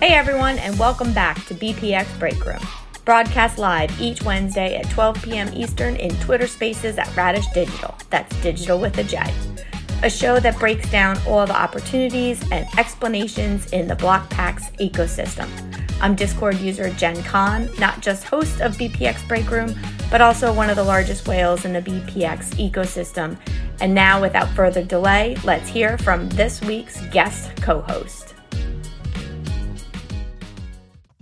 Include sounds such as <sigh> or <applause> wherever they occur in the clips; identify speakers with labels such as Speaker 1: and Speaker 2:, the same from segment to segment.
Speaker 1: Hey everyone, and welcome back to BPX Break Room. Broadcast live each Wednesday at 12 p.m. Eastern in Twitter Spaces at Radish Dijital. That's digital with a J. A show that breaks down all the opportunities and explanations in the BlockPacks ecosystem. I'm Discord user Jen Kahn, not just host of BPX Break Room, but also one of the largest whales in the BPX ecosystem. And now, without further delay, let's hear from this week's guest co host.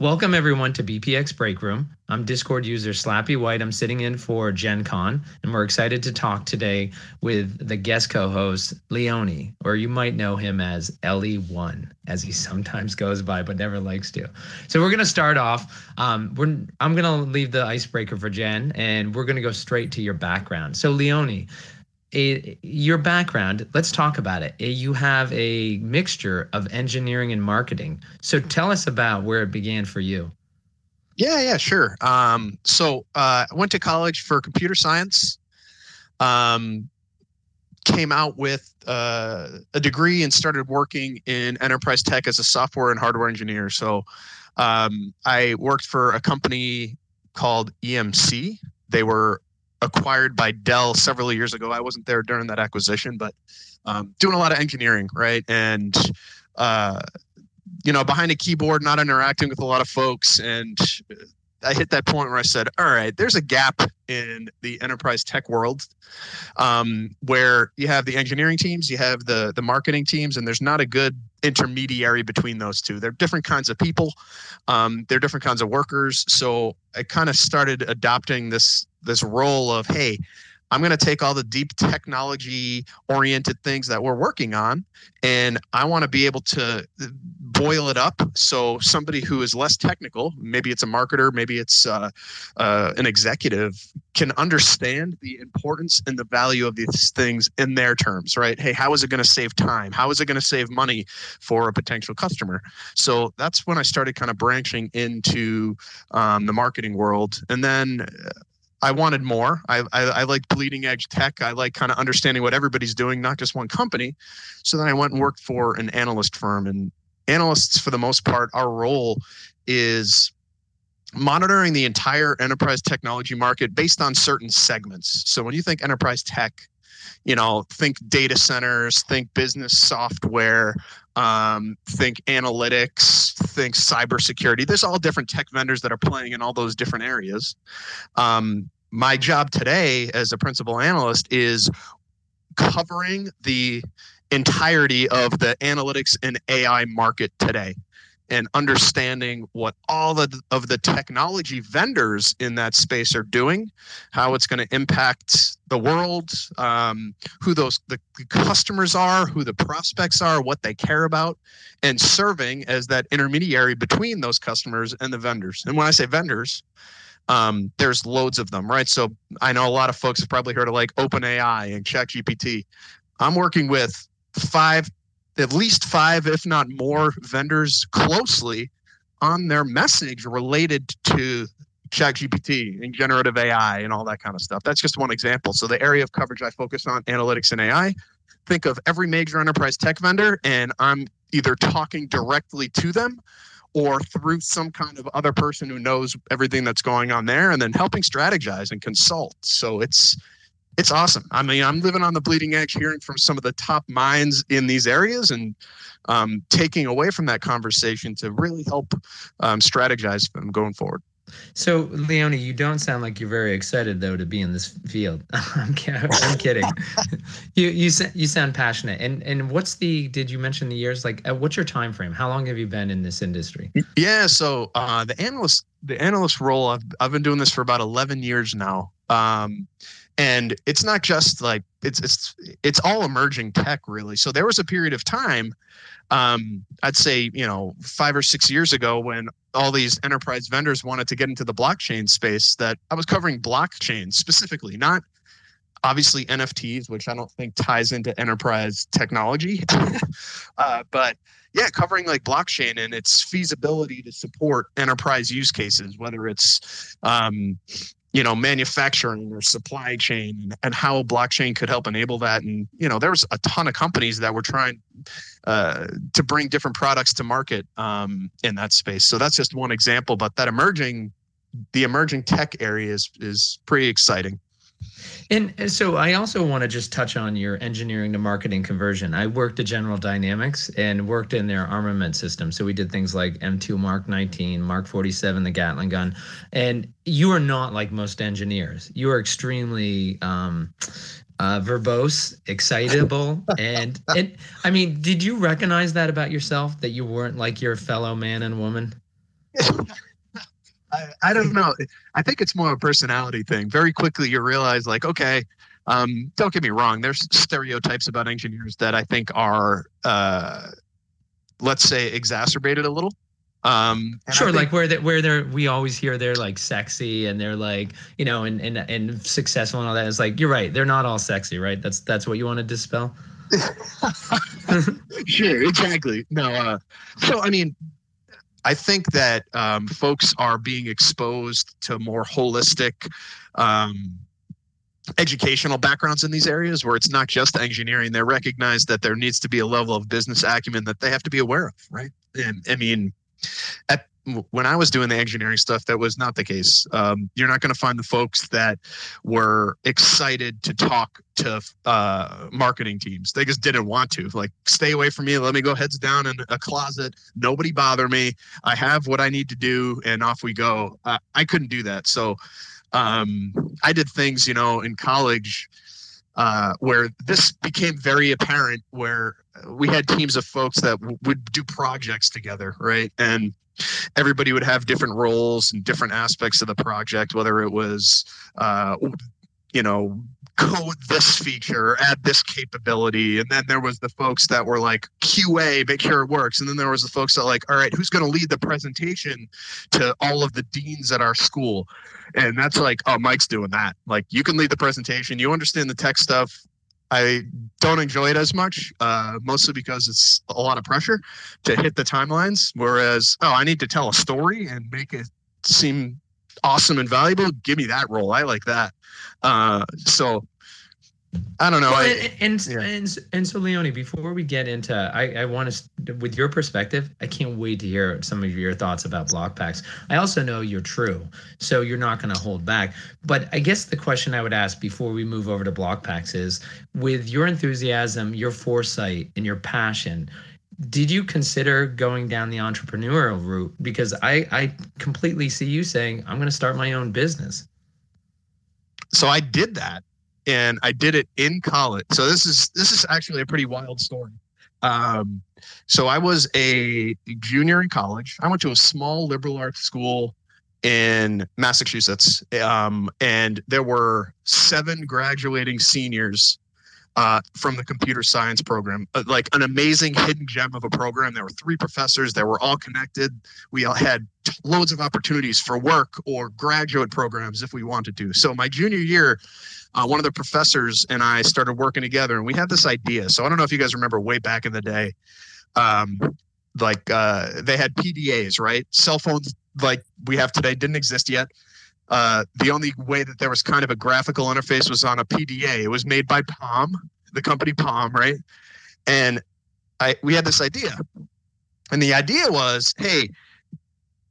Speaker 2: Welcome everyone to BPX Break Room. I'm Discord user Slappywhyte. I'm sitting in for Jen Kahn, and we're excited to talk today with the guest co-host Leone, or you might know him as LE1, as he sometimes goes by but never likes to. So we're gonna start off. Um, we're I'm gonna leave the icebreaker for Jen, and we're gonna go straight to your background. So Leone, a, your background, let's talk about it. You have a mixture of engineering and marketing. So tell us about where it began for you.
Speaker 3: Yeah, yeah, sure. Um, so uh, I went to college for computer science. Um, came out with uh, a degree and started working in enterprise tech as a software and hardware engineer. So um, I worked for a company called EMC. They were acquired by Dell several years ago. I wasn't there during that acquisition, but um, doing a lot of engineering, right? And uh, you know, behind a keyboard, not interacting with a lot of folks, and I hit that point where I said, "All right, there's a gap in the enterprise tech world, um, where you have the engineering teams, you have the the marketing teams, and there's not a good intermediary between those two. They're different kinds of people, um, they're different kinds of workers. So I kind of started adopting this this role of hey i'm going to take all the deep technology oriented things that we're working on and i want to be able to uh, boil it up so somebody who is less technical maybe it's a marketer maybe it's uh, uh, an executive can understand the importance and the value of these things in their terms right? Hey how is it going to save time? How is it going to save money for a potential customer? So that's when i started kind of branching into um, the marketing world and then uh, I wanted more. I, I, I like bleeding edge tech. I like kind of understanding what everybody's doing, not just one company. So then I went and worked for an analyst firm. And analysts, for the most part, our role is monitoring the entire enterprise technology market based on certain segments. So when you think enterprise tech, you know, think data centers, think business software, um, think analytics, think cybersecurity. There's all different tech vendors that are playing in all those different areas. Um, my job today as a principal analyst is covering the entirety of the analytics and AI market today and understanding what all of the, of the technology vendors in that space are doing, how it's going to impact the world, um, who those the customers are, who the prospects are, what they care about, and serving as that intermediary between those customers and the vendors. And when I say vendors, um, there's loads of them, right? So I know a lot of folks have probably heard of like OpenAI and ChatGPT. I'm working with five at least five, if not more, vendors closely on their message related to ChatGPT and generative AI and all that kind of stuff. That's just one example. So the area of coverage I focus on, analytics and AI. Think of every major enterprise tech vendor, and I'm either talking directly to them or through some kind of other person who knows everything that's going on there and then helping strategize and consult. So it's it's awesome. I mean, I'm living on the bleeding edge, hearing from some of the top minds in these areas, and um, taking away from that conversation to really help um, strategize them going forward.
Speaker 2: So, Leone, you don't sound like you're very excited though to be in this field. <laughs> I'm, I'm kidding. <laughs> you you you sound passionate. And and what's the? Did you mention the years? Like, uh, what's your time frame? How long have you been in this industry?
Speaker 3: Yeah. So uh, the analyst the analyst role. I've I've been doing this for about 11 years now. Um, and it's not just like it's it's it's all emerging tech really. So there was a period of time um, i'd say you know five or six years ago when all these enterprise vendors wanted to get into the blockchain space that i was covering blockchain specifically not obviously nfts which i don't think ties into enterprise technology. <laughs> Uh, but yeah covering like blockchain and its feasibility to support enterprise use cases whether it's um, you know manufacturing or supply chain and how blockchain could help enable that. And you know there's a ton of companies that were trying uh, to bring different products to market um, in that space. So that's just one example but that emerging the emerging tech area is is pretty exciting
Speaker 2: and so I also want to just touch on your engineering to marketing conversion. I worked at General Dynamics and worked in their armament system. So we did things like M2 Mark 19, Mark 47, the Gatling gun. And you are not like most engineers. You are extremely um, uh, verbose, excitable, <laughs> and and I mean, did you recognize that about yourself that you weren't like your fellow man and woman? <laughs>
Speaker 3: I, I don't know. I think it's more of a personality thing. Very quickly, you realize, like, okay, um, don't get me wrong. There's stereotypes about engineers that I think are, uh, let's say, exacerbated a little.
Speaker 2: Um, sure, think, like where they, where they're we always hear they're like sexy and they're like you know and, and and successful and all that. It's like you're right. They're not all sexy, right? That's that's what you want to dispel. <laughs>
Speaker 3: sure, exactly. No, uh, so I mean, I think that um, folks are being exposed to more holistic um, educational backgrounds in these areas where it's not just engineering. They recognize that there needs to be a level of business acumen that they have to be aware of, right? And I mean, at when I was doing the engineering stuff, that was not the case. Um, you're not going to find the folks that were excited to talk to uh, marketing teams. They just didn't want to. Like, stay away from me. Let me go heads down in a closet. Nobody bother me. I have what I need to do, and off we go. I couldn't do that. So um, I did things, you know, in college uh, where this became very apparent where we had teams of folks that w- would do projects together right? And everybody would have different roles and different aspects of the project, whether it was, uh, you know, code this feature, add this capability. And then there was the folks that were like QA, make sure it works. And then there was the folks that like, all right, who's going to lead the presentation to all of the deans at our school? And that's like, oh, Mike's doing that. Like you can lead the presentation. You understand the tech stuff. I don't enjoy it as much, uh, mostly because it's a lot of pressure to hit the timelines. Whereas, oh, I need to tell a story and make it seem awesome and valuable. Give me that role. I like that. Uh, so I don't know. Well,
Speaker 2: I, and, and, yeah. and, and so Leone, before we get into, I, I want to, with your perspective, I can't wait to hear some of your thoughts about block packs. I also know you're true, so you're not going to hold back. But I guess the question I would ask before we move over to block packs is, with your enthusiasm, your foresight, and your passion, did you consider going down the entrepreneurial route? Because I, I completely see you saying, I'm going to start my own business.
Speaker 3: So I did that and I did it in college. So this is this is actually a pretty wild story. Um, so I was a junior in college. I went to a small liberal arts school in Massachusetts, um, and there were seven graduating seniors uh, from the computer science program, uh, like an amazing hidden gem of a program. There were three professors that were all connected. We all had loads of opportunities for work or graduate programs if we wanted to. So my junior year, uh, one of the professors and I started working together, and we had this idea. So I don't know if you guys remember way back in the day, um, like uh, they had PDAs, right? Cell phones like we have today didn't exist yet. Uh, the only way that there was kind of a graphical interface was on a PDA. It was made by Palm, the company Palm, right? And I we had this idea, and the idea was, hey,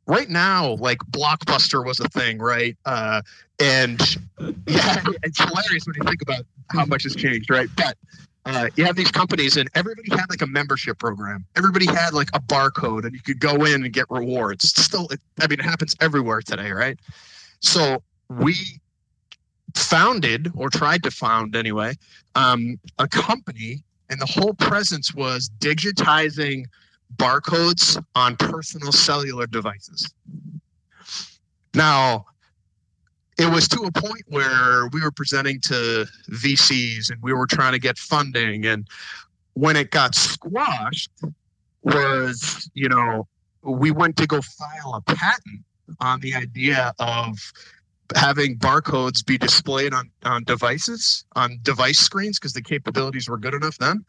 Speaker 3: right now, like Blockbuster was a thing, right? Uh, and <laughs> yeah, it's hilarious when you think about how much has changed, right? But uh, you have these companies, and everybody had like a membership program. Everybody had like a barcode, and you could go in and get rewards. Still, it, I mean, it happens everywhere today, right? So we founded or tried to found anyway um, a company, and the whole presence was digitizing barcodes on personal cellular devices. Now, it was to a point where we were presenting to VCs and we were trying to get funding. And when it got squashed, was, you know, we went to go file a patent on the idea of having barcodes be displayed on, on devices, on device screens, because the capabilities were good enough then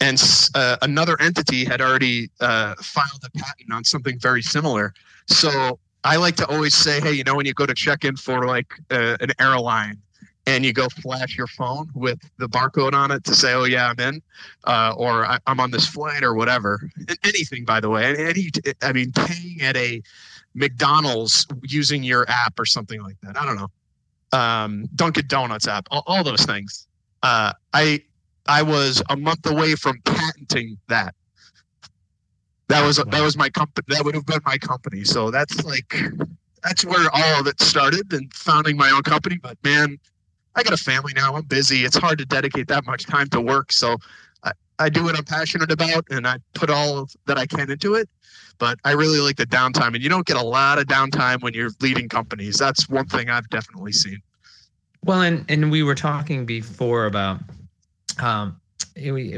Speaker 3: and uh, another entity had already uh, filed a patent on something very similar. So I like to always say, hey, you know, when you go to check in for like uh, an airline and you go flash your phone with the barcode on it to say, oh, yeah, I'm in, uh, or I, am on this flight or whatever. Anything, by the way. Any, I mean, paying at a McDonald's using your app or something like that. I don't know. Um, Dunkin' Donuts app, all, all those things. Uh, I I was a month away from patenting that. That was that was my company. That would have been my company. So that's like that's where all of it started and founding my own company. But man, I got a family now. I'm busy. It's hard to dedicate that much time to work. So I, do what I'm passionate about and I put all that I can into it. But I really like the downtime. And you don't get a lot of downtime when you're leading companies. That's one thing I've definitely seen.
Speaker 2: Well, and, and we were talking before about um,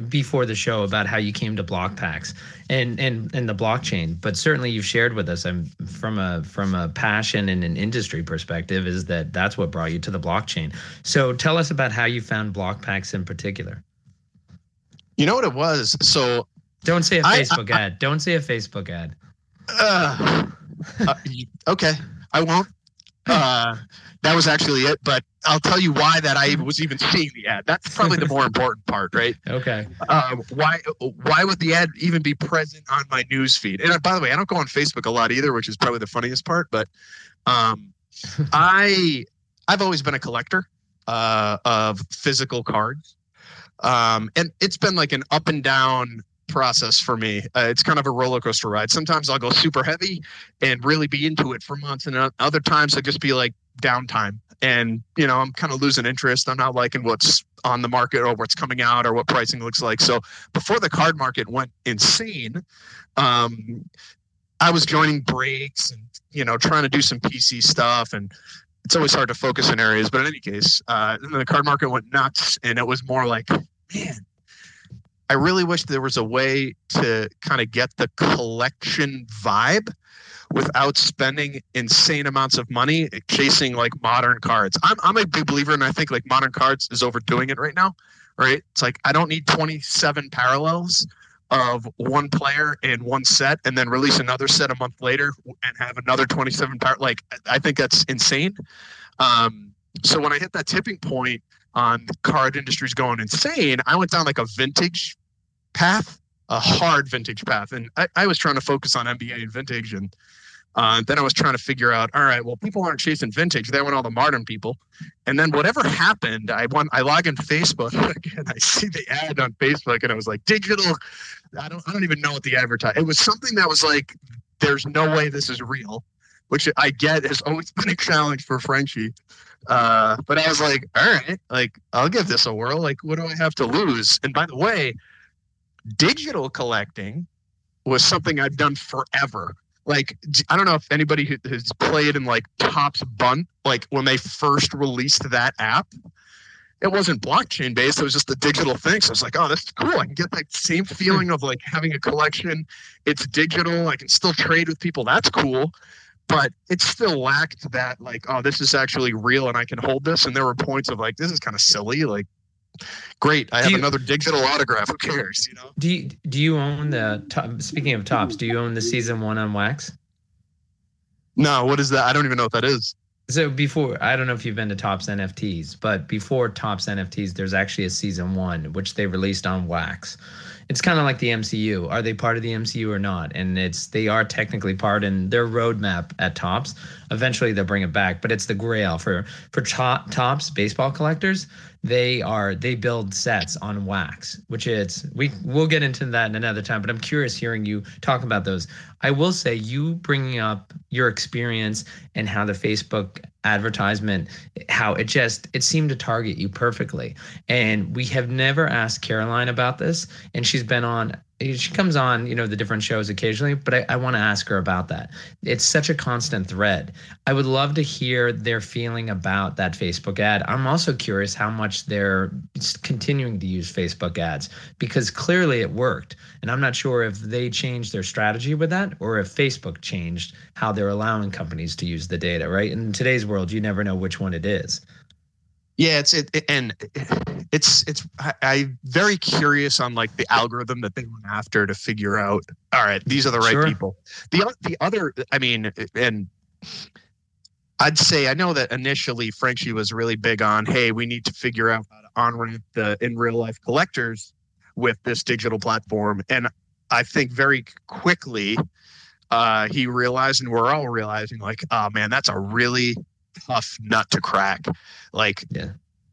Speaker 2: before the show about how you came to BlockPax and and and the blockchain but certainly you've shared with us I'm from a from a passion and an industry perspective is that that's what brought you to the blockchain so tell us about how you found BlockPax in particular
Speaker 3: you know what it was so
Speaker 2: don't say a facebook I, I, ad don't say a facebook ad uh,
Speaker 3: uh, okay i won't uh, that was actually it. But I'll tell you why that I was even seeing the ad. That's probably the more important part, right? <laughs>
Speaker 2: Okay.
Speaker 3: Um, why why would the ad even be present on my news feed? And uh, by the way, I don't go on Facebook a lot either, which is probably the funniest part. But um, <laughs> I I've always been a collector uh, of physical cards. Um, and it's been like an up and down process for me. Uh, it's kind of a roller coaster ride. Sometimes I'll go super heavy and really be into it for months, and other times I'll just be like downtime. And you know, I'm kind of losing interest. I'm not liking what's on the market or what's coming out or what pricing looks like. So before the card market went insane, um, I was joining breaks and you know trying to do some PC stuff and it's always hard to focus in areas. But in any case, uh, the card market went nuts, and it was more like, man, I really wish there was a way to kind of get the collection vibe without spending insane amounts of money chasing like modern cards. I'm I'm a big believer and I think like modern cards is overdoing it right now. Right? It's like I don't need 27 parallels of one player in one set and then release another set a month later and have another 27 par- like I think that's insane. Um, so when I hit that tipping point on the card industry's going insane, I went down like a vintage path, a hard vintage path. And I, I was trying to focus on NBA and vintage. And uh, then I was trying to figure out, all right, well, people aren't chasing vintage. They want all the modern people. And then whatever happened, I want I log into Facebook <laughs> and I see the ad on Facebook and I was like, digital. I don't I don't even know what the advertise. It was something that was like, there's no way this is real, which I get has always <laughs> been a challenge for Frenchie. Uh, but I was like, all right, like I'll give this a whirl. Like, what do I have to lose? And by the way, digital collecting was something I've done forever. Like I don't know if anybody who, has played in like Topps Bunt, like when they first released that app. It wasn't blockchain based; it was just a digital thing. So I was like, "Oh, that's cool! I can get that same feeling of like having a collection. It's digital. I can still trade with people. That's cool." But it still lacked that, like, "Oh, this is actually real, and I can hold this." And there were points of like, "This is kind of silly." Like, great i have you, another digital autograph who cares you know
Speaker 2: do you do you own the top, speaking of Topps do you own the season one on wax
Speaker 3: no what is that i don't even know what that is
Speaker 2: so before i don't know if you've been to Topps nfts but before Topps nfts there's actually a season one which they released on wax it's kind of like the MCU. Are they part of the MCU or not? And it's they are technically part in their roadmap at Topps. Eventually they'll bring it back, but it's the grail for for Topps baseball collectors they are they build sets on wax which it's we we'll get into that in another time but i'm curious hearing you talk about those. I will say you bringing up your experience and how the facebook advertisement how it just it seemed to target you perfectly and we have never asked caroline about this and she's been on she comes on, you know, the different shows occasionally, but I, I want to ask her about that. It's such a constant thread. I would love to hear their feeling about that Facebook ad. I'm also curious how much they're continuing to use Facebook ads because clearly it worked. And I'm not sure if they changed their strategy with that or if Facebook changed how they're allowing companies to use the data, right? In today's world, you never know which one it is.
Speaker 3: Yeah, it's it, it and it's it's I, I'm very curious on like the algorithm that they went after to figure out. All right, these are the right sure. people. The the other, I mean, and I'd say I know that initially Frenchie was really big on, hey, we need to figure out how to on ramp the in real life collectors with this digital platform. And I think very quickly uh, he realized, and we're all realizing, like, oh man, that's a really tough nut to crack. Like,
Speaker 2: Yeah.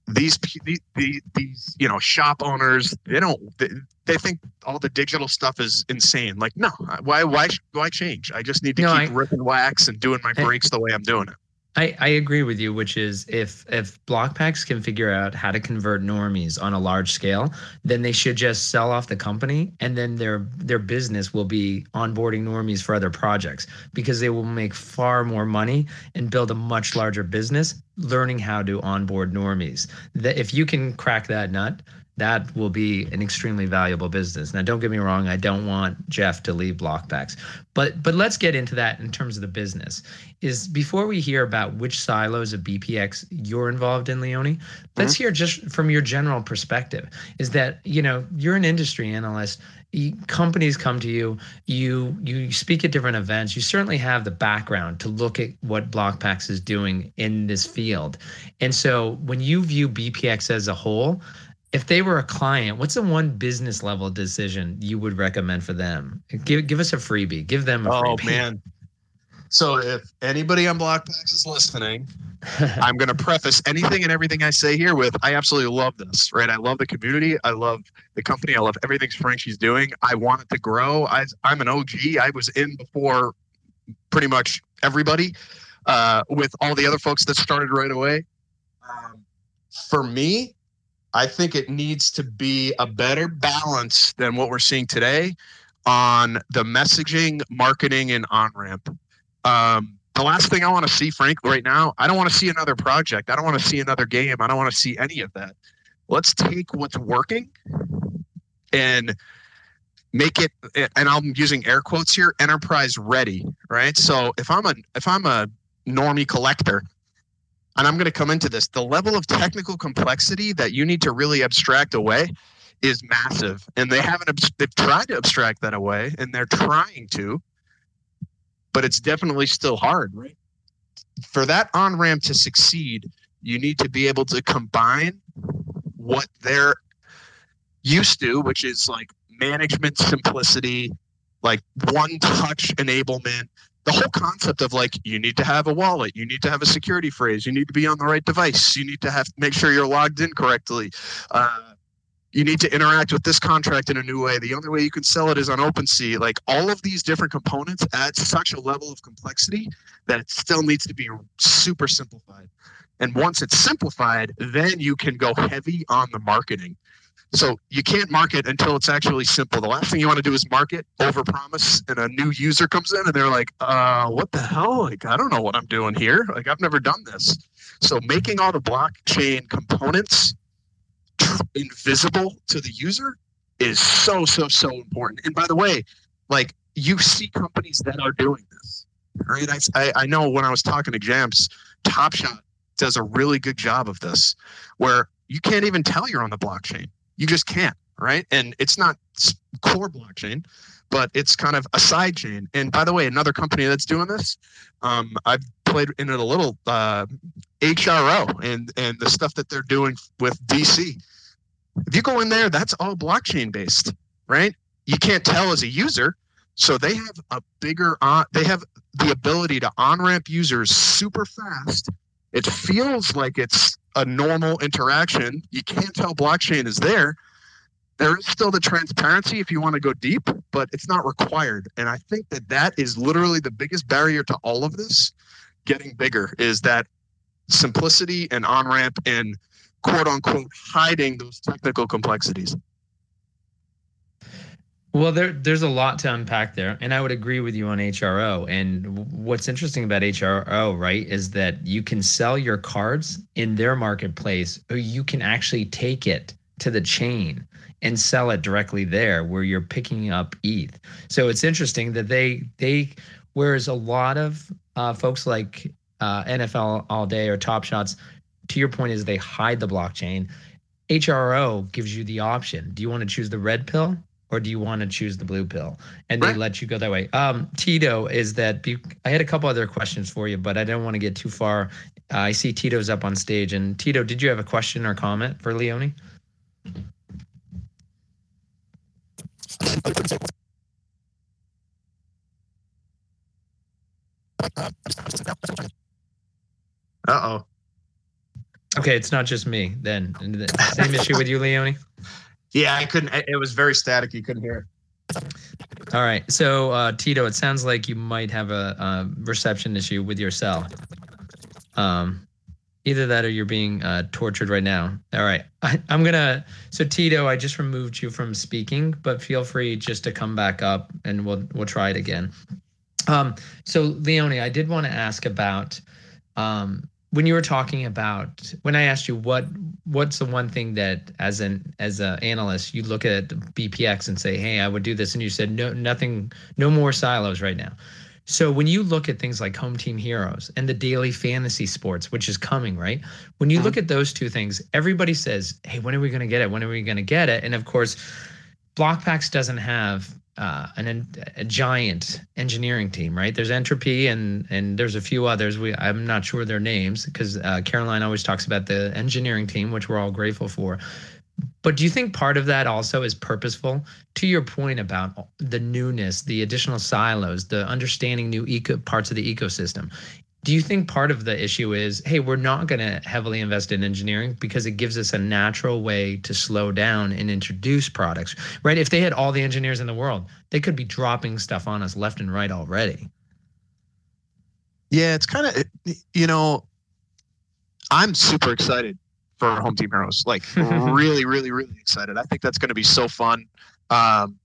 Speaker 3: these, these these these you know shop owners, they don't they, they think all the digital stuff is insane. Like, no, why why why change? I just need to
Speaker 2: No,
Speaker 3: keep
Speaker 2: I-
Speaker 3: ripping wax and doing my
Speaker 2: I-
Speaker 3: breaks the way I'm doing it.
Speaker 2: I, I agree with you, which is if if Blockpacks can figure out how to convert normies on a large scale, then they should just sell off the company and then their their business will be onboarding normies for other projects because they will make far more money and build a much larger business learning how to onboard normies. That if you can crack that nut, that will be an extremely valuable business. Now, don't get me wrong, I don't want Jeff to leave Blockpacks, but but let's get into that in terms of the business. Is before we hear about which silos of BPX you're involved in, Leone, let's mm-hmm. hear just from your general perspective. Is that you know you're an industry analyst. Companies come to you, you you speak at different events. You certainly have the background to look at what Blockpacks is doing in this field, and so when you view BPX as a whole, if they were a client, what's the one business level decision you would recommend for them? Give give us a freebie. Give them a
Speaker 3: Oh
Speaker 2: freebie.
Speaker 3: man. So if anybody on Blockpacks is listening, <laughs> I'm going to preface anything and everything I say here with I absolutely love this, right? I love the community. I love the company. I love everything Frankie's doing. I want it to grow. I, I'm an OG. I was in before pretty much everybody uh, with all the other folks that started right away. Um, for me, I think it needs to be a better balance than what we're seeing today on the messaging, marketing, and on ramp. Um, the last thing I want to see, Frank, right now, I don't want to see another project. I don't want to see another game. I don't want to see any of that. Let's take what's working and make it and I'm using air quotes here, enterprise ready, right? So if I'm a if I'm a normie collector and I'm going to come into this, the level of technical complexity that you need to really abstract away is massive. And they haven't they've tried to abstract that away and they're trying to but it's definitely still hard, right? For that on ramp to succeed, you need to be able to combine what they're used to, which is like management simplicity, like one touch enablement. The whole concept of like you need to have a wallet, you need to have a security phrase, you need to be on the right device, you need to have make sure you're logged in correctly. Uh, you need to interact with this contract in a new way. The only way you can sell it is on OpenSea. Like all of these different components add such a level of complexity that it still needs to be super simplified. And once it's simplified, then you can go heavy on the marketing. So you can't market until it's actually simple. The last thing you want to do is market, overpromise, and a new user comes in and they're like, uh, what the hell? Like, I don't know what I'm doing here. Like, I've never done this. So making all the blockchain components invisible to the user is so so so important and by the way like you see companies that are doing this right i, I, know when i was talking to jams top shot does a really good job of this where you can't even tell you're on the blockchain you just can't right and it's not core blockchain but it's kind of a side chain and by the way another company that's doing this um, i've played in it a little uh, hro and and the stuff that they're doing with dc if you go in there, that's all blockchain based, right? You can't tell as a user. So they have a bigger on they have the ability to on-ramp users super fast. It feels like it's a normal interaction. You can't tell blockchain is there. There is still the transparency if you want to go deep, but it's not required. And I think that that is literally the biggest barrier to all of this getting bigger is that simplicity and on-ramp and quote unquote hiding those technical complexities.
Speaker 2: Well, there there's a lot to unpack there, and I would agree with you on HRO. And what's interesting about HRO, right, is that you can sell your cards in their marketplace, or you can actually take it to the chain and sell it directly there, where you're picking up ETH. So it's interesting that they they, whereas a lot of uh, folks like uh, NFL All Day or Top Shots, to your point, is they hide the blockchain. HRO gives you the option. Do you want to choose the red pill or do you want to choose the blue pill? And
Speaker 3: Right.
Speaker 2: they let you go that way. Um, Tito, is that be- I had a couple other questions for you, but I don't want to get too far. Uh, I see Tito's up on stage, and Tito, did you have a question or comment for Leone?
Speaker 3: Uh oh.
Speaker 2: Okay, it's not just me then. Same issue with you, Leone. <laughs>
Speaker 3: Yeah, I couldn't. It was very static. You couldn't hear it.
Speaker 2: All right. So, uh, Tito, it sounds like you might have a, a reception issue with your cell. Um, either that or you're being uh, tortured right now. All right. I, I'm going to. So, Tito, I just removed you from speaking, but feel free just to come back up and we'll, we'll try it again. Um, so, Leone, I did want to ask about um, when you were talking about when I asked you what what's the one thing that as an as an analyst you look at BPX and say, hey, I would do this, and you said no, nothing, no more silos right now. So when you look at things like Home Team Heroes and the daily fantasy sports, which is coming, right? When you uh-huh. look at those two things, everybody says, "Hey, when are we going to get it? When are we going to get it?" And of course, Blockpacks doesn't have uh, an a giant engineering team, right? There's Entropy and and there's a few others. We I'm not sure their names because uh, Caroline always talks about the engineering team, which we're all grateful for. But do you think part of that also is purposeful? To your point about the newness, the additional silos, the understanding new eco parts of the ecosystem. Do you think part of the issue is, hey, we're not going to heavily invest in engineering because it gives us a natural way to slow down and introduce products, right? If they had all the engineers in the world, they could be dropping stuff on us left and right already.
Speaker 3: Yeah, it's kind of you know, I'm super excited for Home Team Heroes. Like <laughs> really, really, really excited. I think that's going to be so fun. Um,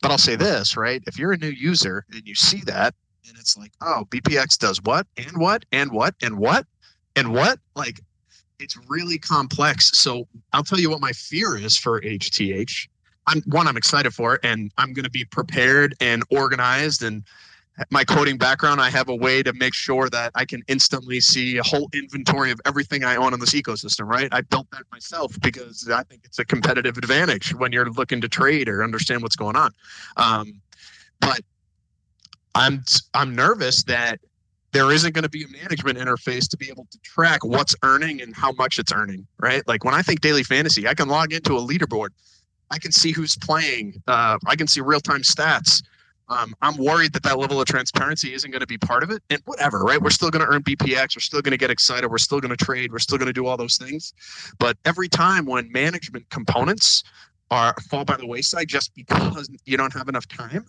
Speaker 3: but I'll say this, right? If you're a new user and you see that, and it's like, oh, BPX does what and what and what and what and what, like, it's really complex. So I'll tell you what my fear is for HTH. I'm one, I'm excited for it, and I'm going to be prepared and organized and my coding background, I have a way to make sure that I can instantly see a whole inventory of everything I own in this ecosystem, right? I built that myself because I think it's a competitive advantage when you're looking to trade or understand what's going on. Um, but I'm I'm nervous that there isn't going to be a management interface to be able to track what's earning and how much it's earning, right? Like when I think daily fantasy, I can log into a leaderboard. I can see who's playing. Uh, I can see real time stats. Um, I'm worried that that level of transparency isn't going to be part of it. And whatever, right? We're still going to earn BPX. We're still going to get excited. We're still going to trade. We're still going to do all those things. But every time when management components are fall by the wayside just because you don't have enough time,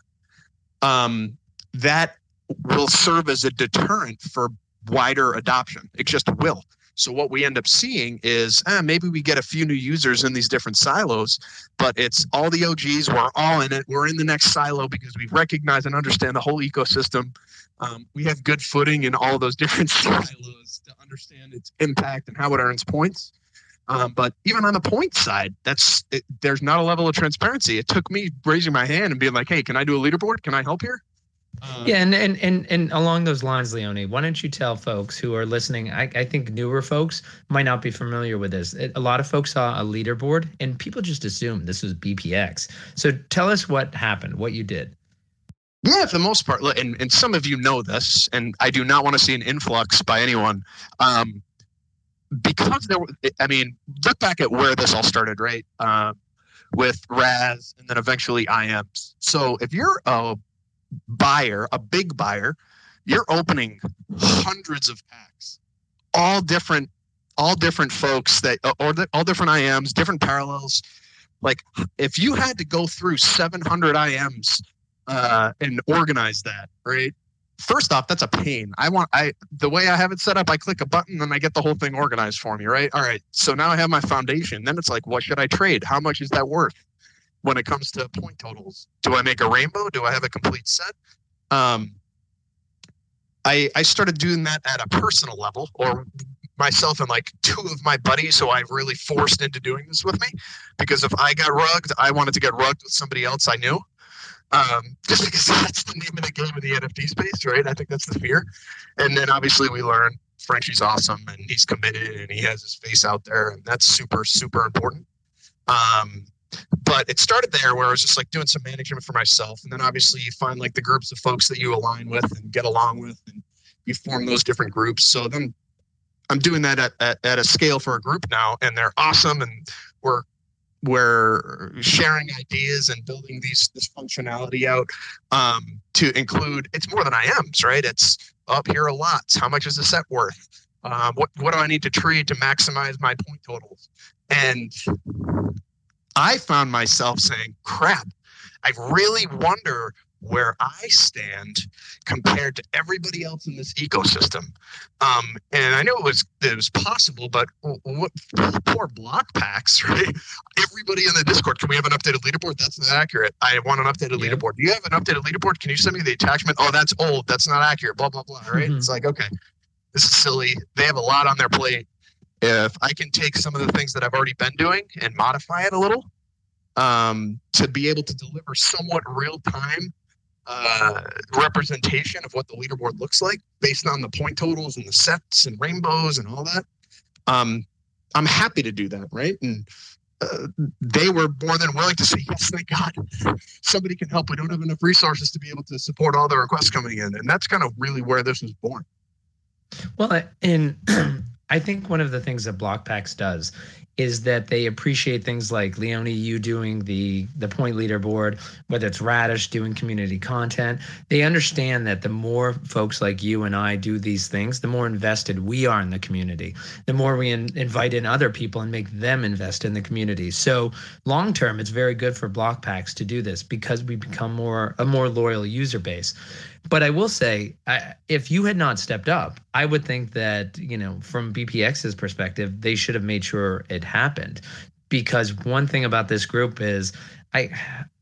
Speaker 3: um, that will serve as a deterrent for wider adoption. It just will. So what we end up seeing is eh, maybe we get a few new users in these different silos, but it's all the OGs. We're all in it. We're in the next silo because we recognize and understand the whole ecosystem. Um, we have good footing in all those different <laughs> silos to understand its impact and how it earns points. Um, but even on the point side, that's it, there's not a level of transparency. It took me raising my hand and being like, "Hey, can I do a leaderboard? Can I help here?" Um,
Speaker 2: Yeah, and, and and and along those lines, Leone, why don't you tell folks who are listening? I, I think newer folks might not be familiar with this. It- a lot of folks saw a leaderboard, and people just assumed this was BPX. So tell us what happened, what you did.
Speaker 3: Yeah, for the most part, look, and, and some of you know this, and I do not want to see an influx by anyone. Um, because there, were, I mean, look back at where this all started, right? Um, with Raz and then eventually IMs. So if you're a buyer, a big buyer, you're opening hundreds of packs, all different, all different folks that, or the, all different IMs, different parallels. Like if you had to go through 700 IMs uh, and organize that, right? First off, that's a pain. I want I the way I have it set up, I click a button and I get the whole thing organized for me, right? All right. So now I have my foundation. Then it's like, what should I trade? How much is that worth when it comes to point totals? Do I make a rainbow? Do I have a complete set? Um, I I started doing that at a personal level, or myself and like two of my buddies who I've really forced into doing this with me, because if I got rugged, I wanted to get rugged with somebody else I knew um, <laughs> just because that's the name of the game in the NFT space, right? I think that's the fear. And then obviously we learn Frenchie's awesome and he's committed and he has his face out there, and that's super super important. Um, but it started there where I was just like doing some management for myself. And then obviously you find like the groups of folks that you align with and get along with and you form those different groups. So then I'm doing that at, at, at a scale for a group now and they're awesome and we're we're sharing ideas and building these this functionality out um, to include it's more than IMs, right? It's up here a lots. How much is a set worth? Um, what what do I need to trade to maximize my point totals? And I found myself saying, crap, I really wonder where I stand compared to everybody else in this ecosystem. Um, and I knew it was it was possible, but what poor block packs, <laughs> right? Everybody in the Discord, can we have an updated leaderboard? That's not accurate. I want an updated yeah. leaderboard. Do you have an updated leaderboard? Can you send me the attachment? Oh, that's old. That's not accurate. Blah blah blah. Right? Mm-hmm. It's like okay, this is silly. They have a lot on their plate. If I can take some of the things that I've already been doing and modify it a little, um, to be able to deliver somewhat real time uh, representation of what the leaderboard looks like based on the point totals and the sets and rainbows and all that. Um, I'm happy to do that, right? And uh, they were more than willing to say, yes, thank God, somebody can help. We don't have enough resources to be able to support all the requests coming in. And that's kind of really where this was born.
Speaker 2: Well, and <clears throat> I think one of the things that BlockPacks does is that they appreciate things like Leone, you doing the the point leaderboard, whether it's Radish doing community content. They understand that the more folks like you and I do these things, the more invested we are in the community. The more we in, invite in other people and make them invest in the community. So long term, it's very good for BlockPacks to do this because we become more a more loyal user base. But I will say, I, if you had not stepped up, I would think that you know, from BPX's perspective, they should have made sure it happened. Because one thing about this group is, I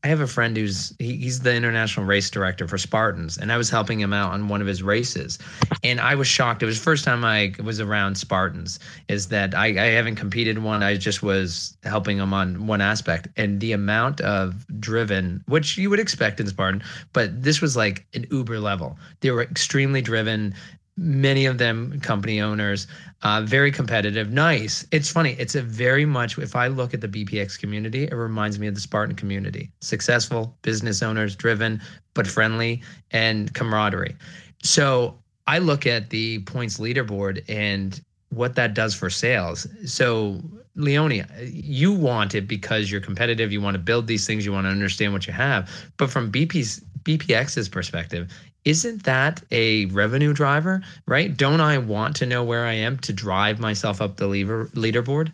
Speaker 2: I have a friend who's he, he's the international race director for Spartans, and I was helping him out on one of his races, and I was shocked. It was the first time I was around Spartans. Is that I, I haven't competed one. I just was helping him on one aspect, and the amount of driven, which you would expect in Spartan, but this was like an Uber level. They were extremely driven many of them company owners uh, very competitive nice. It's funny it's a very much if i look at the bpx community it reminds me of the spartan community. Successful business owners driven but friendly and camaraderie. So i look at the points leaderboard and what that does for sales. So leone you want it because you're competitive you want to build these things you want to understand what you have. But from bp's bpx's perspective isn't that a revenue driver, right? Don't I want to know where I am to drive myself up the lever, leaderboard?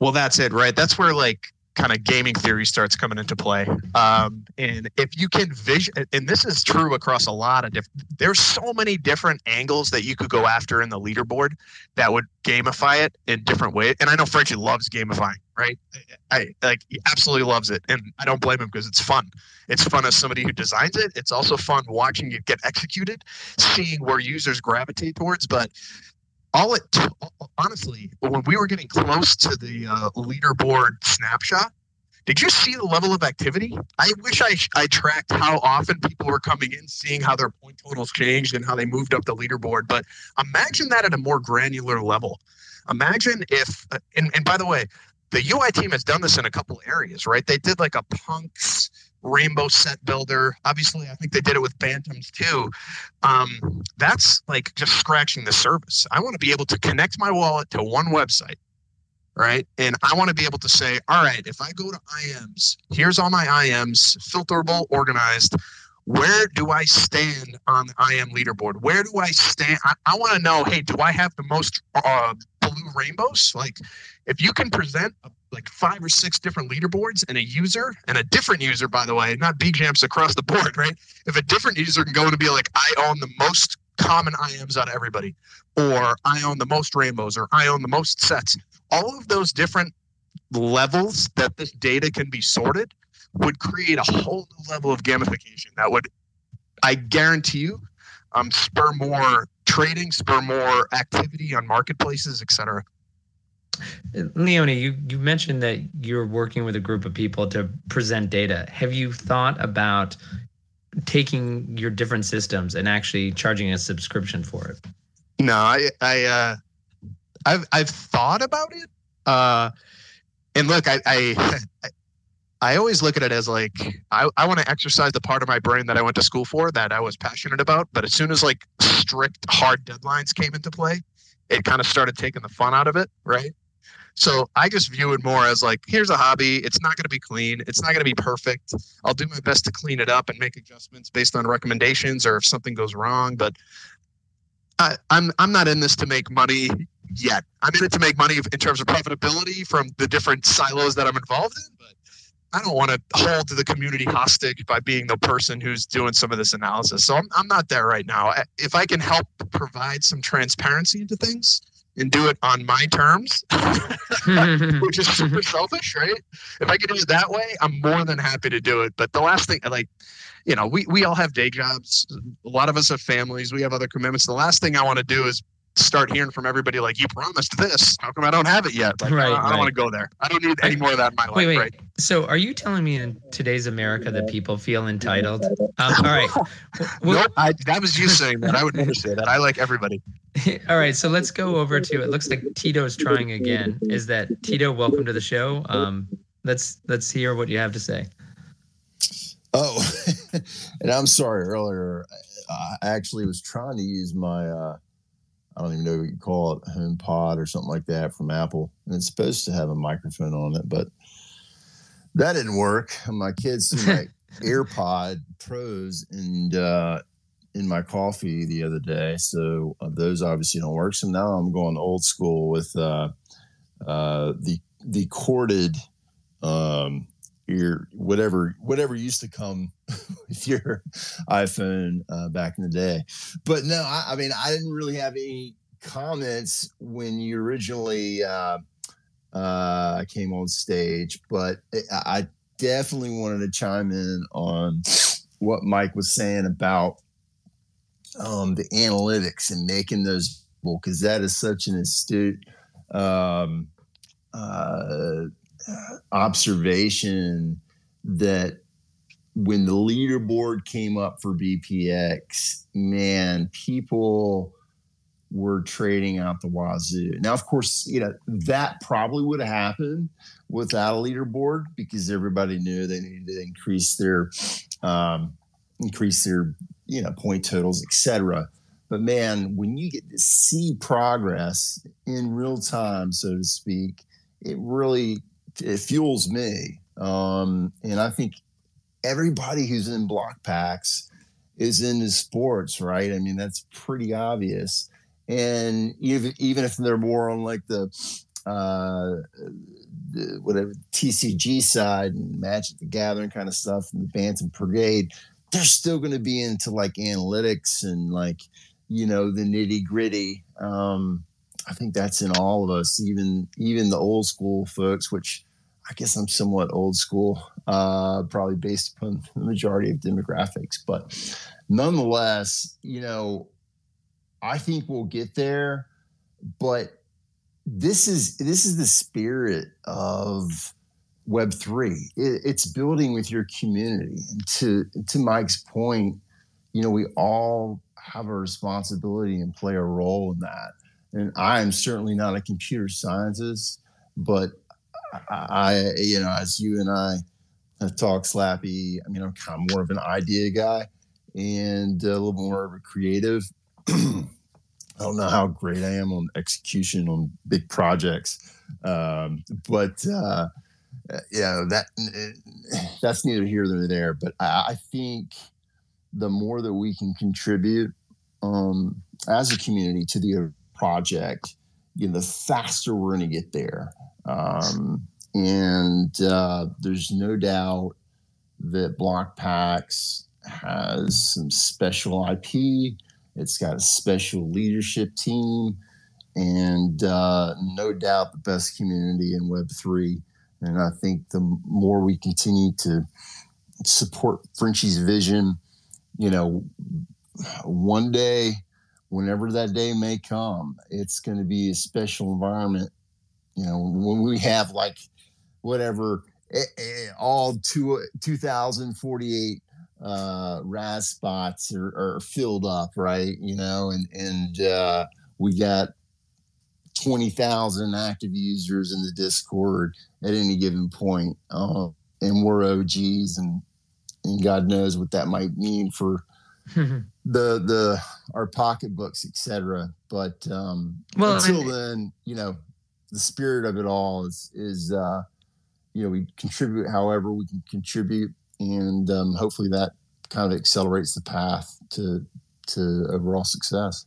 Speaker 3: Well, that's it, right? That's where like kind of gaming theory starts coming into play. Um, and if you can vision, and this is true across a lot of different, there's so many different angles that you could go after in the leaderboard that would gamify it in different ways. And I know Frenchie loves gamifying, right? I, I like he absolutely loves it, and I don't blame him because it's fun. It's fun as somebody who designs it. It's also fun watching it get executed, seeing where users gravitate towards. But all it t- honestly, when we were getting close to the uh, leaderboard snapshot, did you see the level of activity? I wish I I tracked how often people were coming in, seeing how their point totals changed and how they moved up the leaderboard. But imagine that at a more granular level. Imagine if, uh, and, and by the way, the UI team has done this in a couple areas, right? They did like a punks rainbow set builder. Obviously, I think they did it with Bantams too. Um, that's like just scratching the surface. I want to be able to connect my wallet to one website, right? And I want to be able to say, all right, if I go to IMs, here's all my IMs, filterable, organized. Where do I stand on the IM leaderboard? Where do I stand? I, I want to know, hey, do I have the most uh, blue rainbows? Like, if you can present like five or six different leaderboards and a user and a different user, by the way, not B jams across the board, right? If a different user can go and be like, I own the most common IMs out of everybody, or I own the most rainbows, or I own the most sets, all of those different levels that this data can be sorted would create a whole new level of gamification that would, I guarantee you, um, spur more trading, spur more activity on marketplaces, et cetera.
Speaker 2: Leone, you, you mentioned that you're working with a group of people to present data. Have you thought about taking your different systems and actually charging a subscription for it?
Speaker 3: No, I I uh, I've I've thought about it. Uh, and look, I, I, I always look at it as like I, I want to exercise the part of my brain that I went to school for that I was passionate about. But as soon as like strict hard deadlines came into play, it kind of started taking the fun out of it, right? So I just view it more as like, here's a hobby. It's not going to be clean. It's not going to be perfect. I'll do my best to clean it up and make adjustments based on recommendations or if something goes wrong. But I, I'm I'm not in this to make money yet. I'm in it to make money in terms of profitability from the different silos that I'm involved in. But I don't want to hold the community hostage by being the person who's doing some of this analysis. So I'm, I'm not there right now. If I can help provide some transparency into things and do it on my terms, <laughs> which is super selfish, right? If I can do it that way, I'm more than happy to do it. But the last thing, like, you know, we, we all have day jobs. A lot of us have families. We have other commitments. The last thing I want to do is start hearing from everybody like you promised this. How come i don't have it yet? Like, right, i don't, right. don't want to go there. I don't need any more of that in my life. wait, wait. right.
Speaker 2: So are you telling me in today's america that people feel entitled? Um, all right.
Speaker 3: Well, <laughs> nope, I, that was you saying that. I would never say that. I like everybody. <laughs>
Speaker 2: All right so let's go over to it looks like tito's trying again is that tito welcome to the show. Um, let's let's hear what you have to say.
Speaker 4: Oh <laughs> and i'm sorry earlier i actually was trying to use my uh I don't even know what you call it, HomePod or something like that from Apple. And it's supposed to have a microphone on it, but that didn't work. My kids see my <laughs> AirPod Pros and uh, in my coffee the other day, so uh, those obviously don't work. So now I'm going old school with uh, uh, the the corded um, your whatever whatever used to come <laughs> with your iPhone uh, back in the day. But no, I, I, mean I didn't really have any comments when you originally uh, uh, came on stage, but I definitely wanted to chime in on what Mike was saying about um, the analytics and making those because that is such an astute um, uh, observation that when the leaderboard came up for BPX, man, people were trading out the wazoo. Now, of course, you know, that probably would have happened without a leaderboard because everybody knew they needed to increase their um, increase their, you know, point totals, etc. But man, when you get to see progress in real time, so to speak, it really it fuels me. Um, and I think everybody who's in BlockPacks is into sports, right? I mean, that's pretty obvious. And even even if they're more on like the uh, the, whatever TCG side and Magic the Gathering kind of stuff and the Bantam Brigade, they're still going to be into like analytics and like you know the nitty gritty. Um, I think that's in all of us, even even the old school folks, which I guess I'm somewhat old school, uh, probably based upon <laughs> the majority of demographics. But nonetheless, you know, I think we'll get there. But this is this is the spirit of Web three. It, it's building with your community. And to to Mike's point, you know, we all have a responsibility and play a role in that. And I am certainly not a computer scientist, but I, you know, as you and I have talked, Slappy, I mean, I'm kind of more of an idea guy and a little more of a creative. <clears throat> I don't know how great I am on execution on big projects, um, but uh, yeah, that <clears throat> that's neither here nor there. But I, I think the more that we can contribute um, as a community to the project, you know, the faster we're going to get there. Um, and uh, there's no doubt that BlockPacks has some special IP. It's got a special leadership team, and uh, no doubt the best community in Web3. And I think the more we continue to support Frenchie's vision, you know, one day, whenever that day may come, it's going to be a special environment you know, when we have like whatever eh, eh, all two, 2048 uh, RAS spots are, are, filled up, right? You know, and and uh, we got 20,000 active users in the Discord at any given point. Uh, and we're OGs and, and God knows what that might mean for <laughs> the, the, our pocketbooks, etc. But, um, well, until then, you know, the spirit of it all is, is, uh, you know, we contribute however we can contribute. And, um, hopefully that kind of accelerates the path to, to overall success.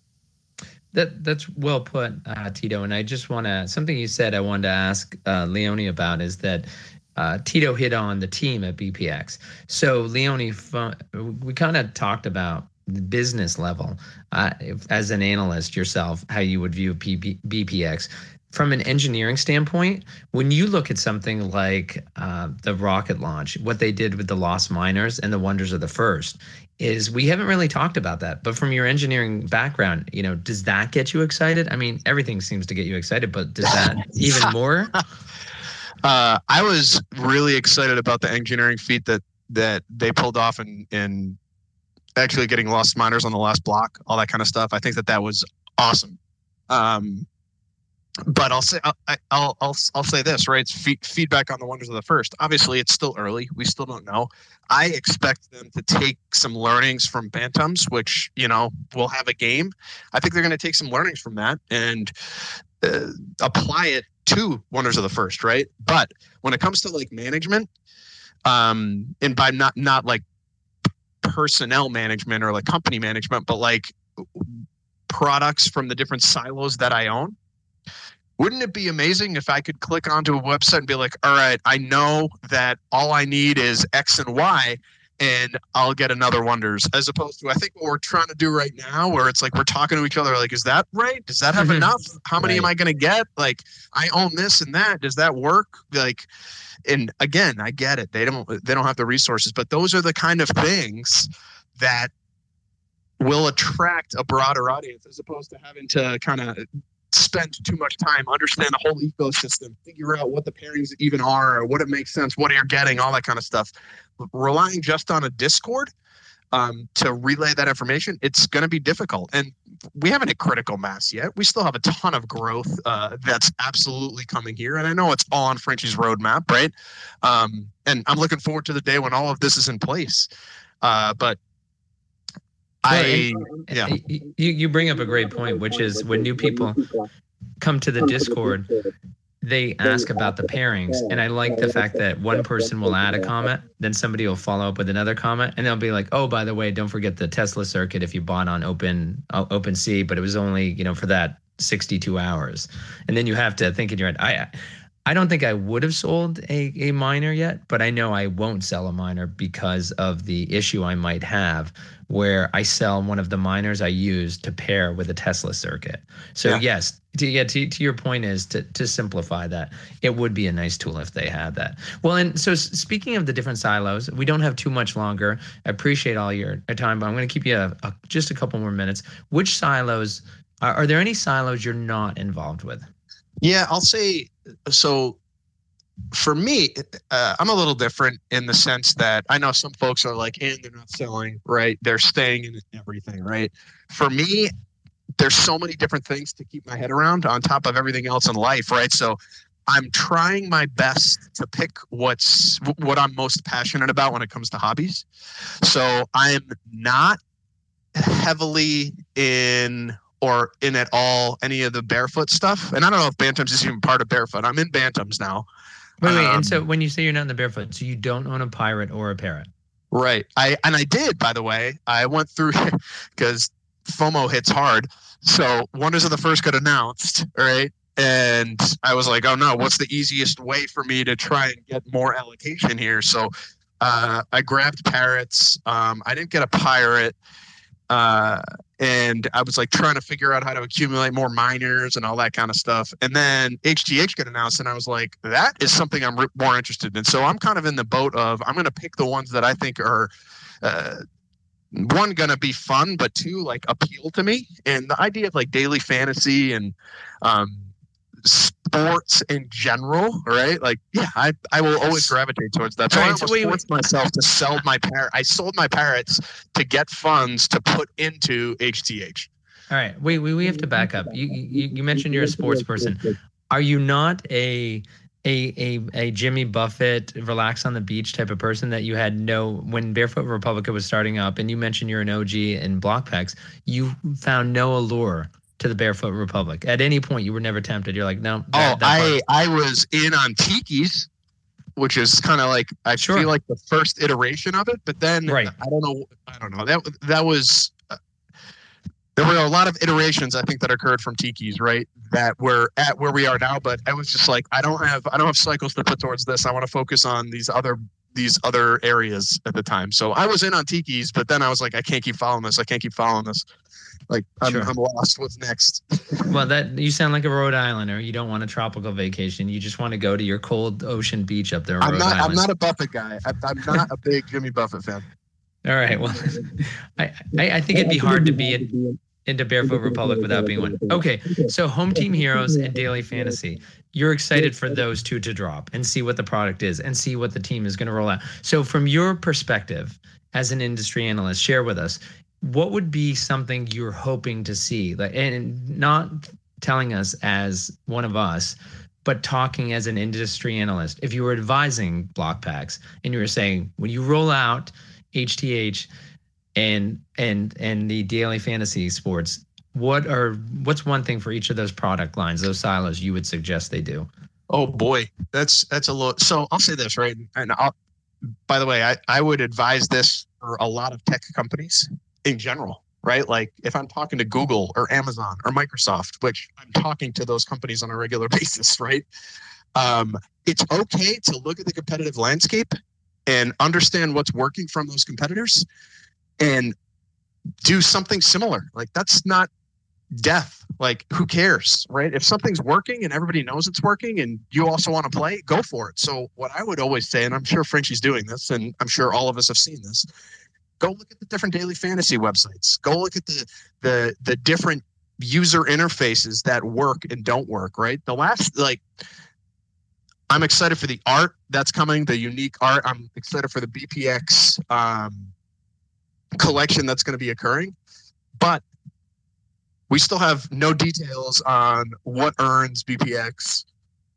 Speaker 2: That that's well put, uh, Tito. And I just want to something you said I wanted to ask uh, Leone about is that uh, Tito hit on the team at BPX. So Leone, we kind of talked about the business level uh, if, as an analyst yourself, how you would view PP, BPX from an engineering standpoint, when you look at something like uh, the rocket launch, what they did with the lost miners and the wonders of the first, is we haven't really talked about that. But from your engineering background, you know, does that get you excited? I mean, everything seems to get you excited, but does that <laughs> even more? <laughs>
Speaker 3: Uh, I was really excited about the engineering feat that that they pulled off and and actually getting lost miners on the last block, all that kind of stuff. I think that that was awesome. Um, but I'll say I'll, I'll I'll I'll say this right. It's feedback on the wonders of the first. Obviously, it's still early. We still don't know. I expect them to take some learnings from Bantams, which you know will have a game. I think they're going to take some learnings from that and uh, apply it to wonders of the first, right? But when it comes to like management, um, and by not not like personnel management or like company management, but like products from the different silos that I own wouldn't it be amazing if I could click onto a website and be like, all right, I know that all I need is X and Y and I'll get another wonders as opposed to I think what we're trying to do right now where it's like we're talking to each other like is that right? Does that have mm-hmm. enough? How many right. am I going to get? Like I own this and that. Does that work? Like and again I get it. They don't they don't have the resources but those are the kind of things that will attract a broader audience as opposed to having to kind of spend too much time, understand the whole ecosystem, figure out what the pairings even are, or what it makes sense, what you're getting, all that kind of stuff. Relying just on a Discord um, to relay that information, it's going to be difficult. And we haven't hit critical mass yet. We still have a ton of growth uh, that's absolutely coming here. And I know it's all on Frenchie's roadmap, right? Um, and I'm looking forward to the day when all of this is in place. Uh, but I yeah.
Speaker 2: You you bring up a great point, which is when new people come to the Discord, they ask about the pairings, and I like the fact that one person will add a comment, then somebody will follow up with another comment, and they'll be like, "Oh, by the way, don't forget the Tesla circuit if you bought on Open uh, OpenSea, but it was only you know for that 62 hours," and then you have to think in your head, I. I don't think I would have sold a, a miner yet, but I know I won't sell a miner because of the issue I might have where I sell one of the miners I use to pair with a Tesla circuit. So yeah. yes, to, yeah, to, to your point is to, to simplify that, it would be a nice tool if they had that. Well, and so speaking of the different silos, we don't have too much longer. I appreciate all your time, but I'm going to keep you a, a, just a couple more minutes. Which silos, are, are there any silos you're not involved with?
Speaker 3: Yeah, I'll say so for me, uh, I'm a little different in the sense that I know some folks are like, and they're not selling, right? They're staying in everything, right? For me, there's so many different things to keep my head around on top of everything else in life, right? So I'm trying my best to pick what's what I'm most passionate about when it comes to hobbies. So I'm not heavily in or in at all any of the barefoot stuff. And I don't know if Bantams is even part of barefoot. I'm in Bantams now.
Speaker 2: Wait, wait. Um, and so um, when you say you're not in the barefoot, so you don't own a pirate or a parrot?
Speaker 3: Right. I and I did, by the way. I went through <laughs> because FOMO hits hard. So Wonders of the First got announced, right? And I was like, oh no, what's the easiest way for me to try and get more allocation here? So uh, I grabbed parrots. Um, I didn't get a pirate. Uh, and I was like trying to figure out how to accumulate more miners and all that kind of stuff. And then HTH got announced, and I was like, that is something I'm more interested in. So I'm kind of in the boat of I'm going to pick the ones that I think are. Uh, one gonna be fun, but two like appeal to me, and the idea of like daily fantasy and um, sports in general, right? Like, yeah, I, I will always gravitate towards that. So right, I almost so forced myself to sell my parrot. I sold my parrots to get funds to put into HTH.
Speaker 2: All right, wait, we, we have to back up. You, you you mentioned you're a sports person. Are you not a a a a Jimmy Buffett relax on the beach type of person that you had no when Barefoot Republica was starting up and you mentioned you're an OG in BlockPacks, you found no allure to the Barefoot Republic. At any point you were never tempted. You're like, no.
Speaker 3: That, oh, that I I was in on Tiki's, which is kind of like I sure. feel like the first iteration of it, but then right. I don't know I don't know. That that was uh, there were a lot of iterations I think that occurred from Tiki's, right? That we're at where we are now, but I was just like, I don't have I don't have cycles to put towards this. I want to focus on these other these other areas at the time. So I was in on Tiki's, but then I was like, I can't keep following this. I can't keep following this. Like I'm, sure. I'm lost. What's next? <laughs>
Speaker 2: well, that you sound like a Rhode Islander. You don't want a tropical vacation. You just want to go to your cold ocean beach up there.
Speaker 3: I'm
Speaker 2: Rhode
Speaker 3: not.
Speaker 2: Island.
Speaker 3: I'm not a Buffett guy. I, I'm not a big Jimmy Buffett fan.
Speaker 2: All right. Well, <laughs> I, I think it'd be hard to be in, into Barefoot Republic without being one. Okay. So Home Team Heroes and Daily Fantasy. You're excited for those two to drop and see what the product is and see what the team is going to roll out. So from your perspective as an industry analyst, share with us what would be something you're hoping to see, like, and not telling us as one of us, but talking as an industry analyst. If you were advising BlockPacks and you were saying when you roll out HTH and and and the daily fantasy sports what are what's one thing for each of those product lines those silos you would suggest they do?
Speaker 3: Oh boy. That's that's a lot. So i'll say this right? And I'll, by the way I, I would advise this for a lot of tech companies in general right like if i'm talking to google or amazon or microsoft which i'm talking to those companies on a regular <laughs> basis right um, it's okay to look at the competitive landscape and understand what's working from those competitors and do something similar. Like that's not death. Like who cares, right? If something's working and everybody knows it's working and you also want to play, go for it. So what I would always say, and I'm sure Frenchie's doing this, and I'm sure all of us have seen this, go look at the different daily fantasy websites. Go look at the the the different user interfaces that work and don't work, right? The last like I'm excited for the art that's coming, the unique art. I'm excited for the BPX um, collection that's going to be occurring. But we still have no details on what earns BPX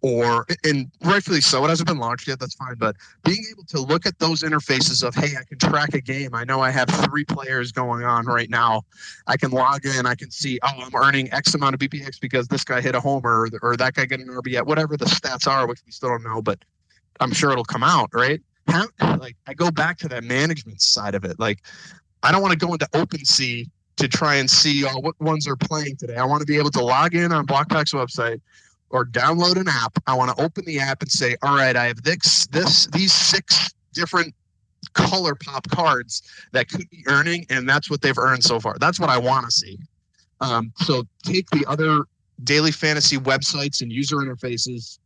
Speaker 3: or and rightfully so it hasn't been launched yet that's fine but being able to look at those interfaces of hey i can track a game i know i have three players going on right now i can log in i can see oh i'm earning x amount of bpx because this guy hit a homer or, or that guy got an rb whatever the stats are which we still don't know but i'm sure it'll come out right How, like i go back to that management side of it like I don't want to go into OpenSea to try and see oh, what ones are playing today. I want to be able to log in on BlockPack's website or download an app. I want to open the app and say, all right, I have this, this, these six different color pop cards that could be earning, and that's what they've earned so far. That's what I want to see. Um, so take the other daily fantasy websites and user interfaces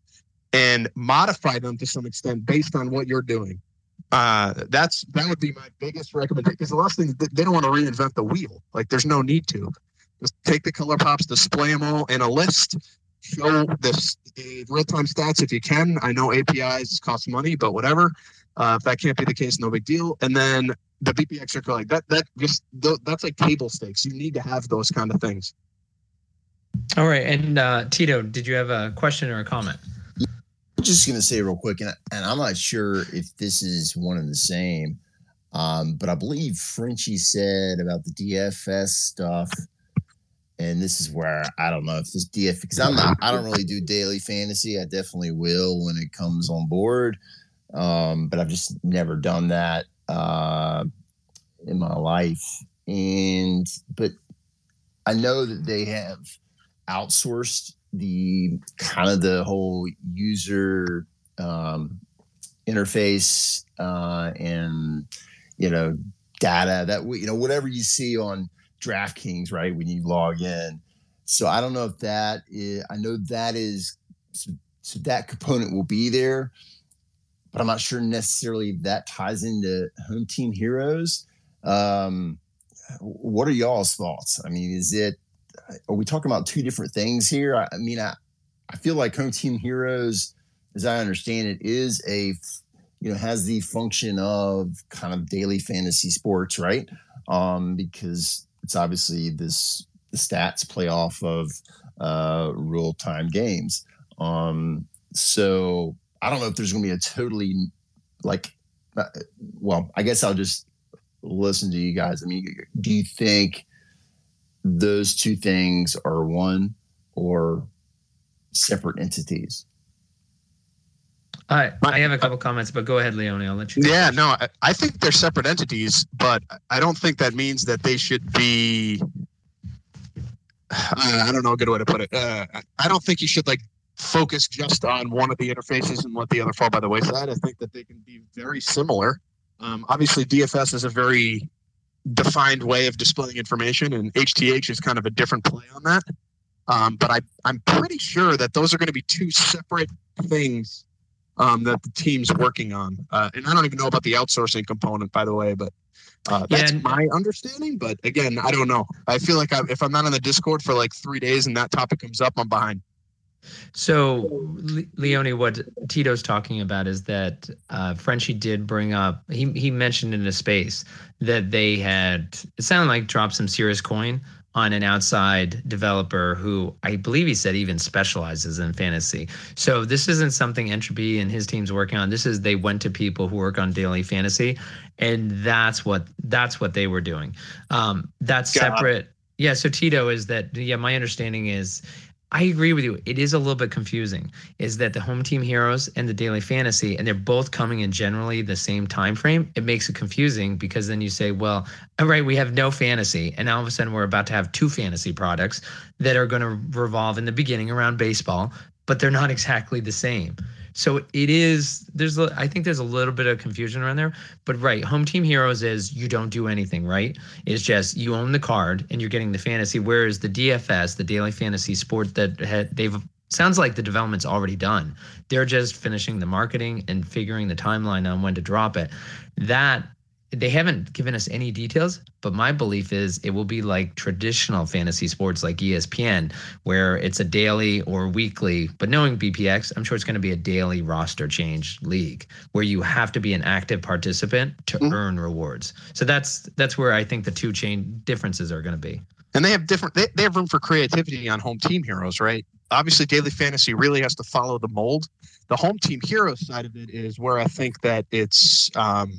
Speaker 3: and modify them to some extent based on what you're doing uh, that's that would be my biggest recommendation because the last thing they don't want to reinvent the wheel. Like there's no need to. Just take the color pops, display them all in a list, show this real time stats if you can. I know APIs cost money, but whatever. Uh, if that can't be the case, no big deal. And then the BPX circle, like that, that just that's like table stakes. You need to have those kind of things.
Speaker 2: All right, and uh, Tito, did you have a question or a comment?
Speaker 4: I'm just going to say real quick, and, and, I'm not sure if this is one and the same, um, but I believe Frenchie said about the DFS stuff, and this is where I don't know if this DF because I'm not I don't really do daily fantasy. I definitely will when it comes on board, um, but I've just never done that uh, in my life. And but I know that they have outsourced the kind of the whole user um, interface uh, and you know data that you know whatever you see on DraftKings, right? When you log in. So I don't know if that is. I know that is. So, so that component will be there, but I'm not sure necessarily that ties into Home Team Heroes. Um, what are y'all's thoughts? I mean, is it are we talking about two different things here? I, I mean, I, I feel like Home Team Heroes, as I understand it, is a you know has the function of kind of daily fantasy sports, right? Um, because it's obviously this the stats play off of uh, real time games. Um, so I don't know if there's going to be a totally like, uh, well, I guess I'll just listen to you guys. I mean, do you think those two things are one or separate entities?
Speaker 2: I, I have a couple comments, but go ahead, Leone. I'll let you.
Speaker 3: Yeah, no, I, I think they're separate entities, but I don't think that means that they should be. Uh, I don't know a good way to put it. Uh, I don't think you should like focus just on one of the interfaces and let the other fall by the wayside. I think that they can be very similar. Um, obviously, DFS is a very defined way of displaying information, and HTH is kind of a different play on that. Um, but I, I'm pretty sure that those are going to be two separate things um, that the team's working on. Uh, and I don't even know about the outsourcing component, by the way, but uh, that's yeah, my understanding. But again, I don't know. I feel like I, if I'm not on the Discord for like three days and that topic comes up, I'm behind.
Speaker 2: So, Leone, what Tito's talking about is that uh, Frenchie did bring up. He he mentioned in a space that they had. It sounded like dropped some serious coin on an outside developer who I believe he said even specializes in fantasy. So this isn't something Entropy and his team's working on. This is they went to people who work on daily fantasy, and that's what that's what they were doing. Um, that's God. separate. Yeah. So Tito is that. Yeah. My understanding is I agree with you. It is a little bit confusing. Is that the home team heroes and the daily fantasy, and they're both coming in generally the same time frame? It makes it confusing because then you say, well, all right, we have no fantasy, and now all of a sudden we're about to have two fantasy products that are going to revolve in the beginning around baseball, but they're not <laughs> exactly the same. So it is there's a, I think there's a little bit of confusion around there, but right, home team heroes is you don't do anything, right? It's just you own the card and you're getting the fantasy. Whereas the DFS, the daily fantasy sport that had, they've sounds like the development's already done. They're just finishing the marketing and figuring the timeline on when to drop it. That they haven't given us any details, but my belief is it will be like traditional fantasy sports like ESPN, where it's a daily or weekly. But knowing BPX, I'm sure it's going to be a daily roster change league where you have to be an active participant to mm-hmm. earn rewards. So that's that's where I think the two chain differences are going to be.
Speaker 3: And they have different. They, they have room for creativity on home team heroes, right? Obviously, daily fantasy really has to follow the mold. The home team hero side of it is where I think that it's. Um,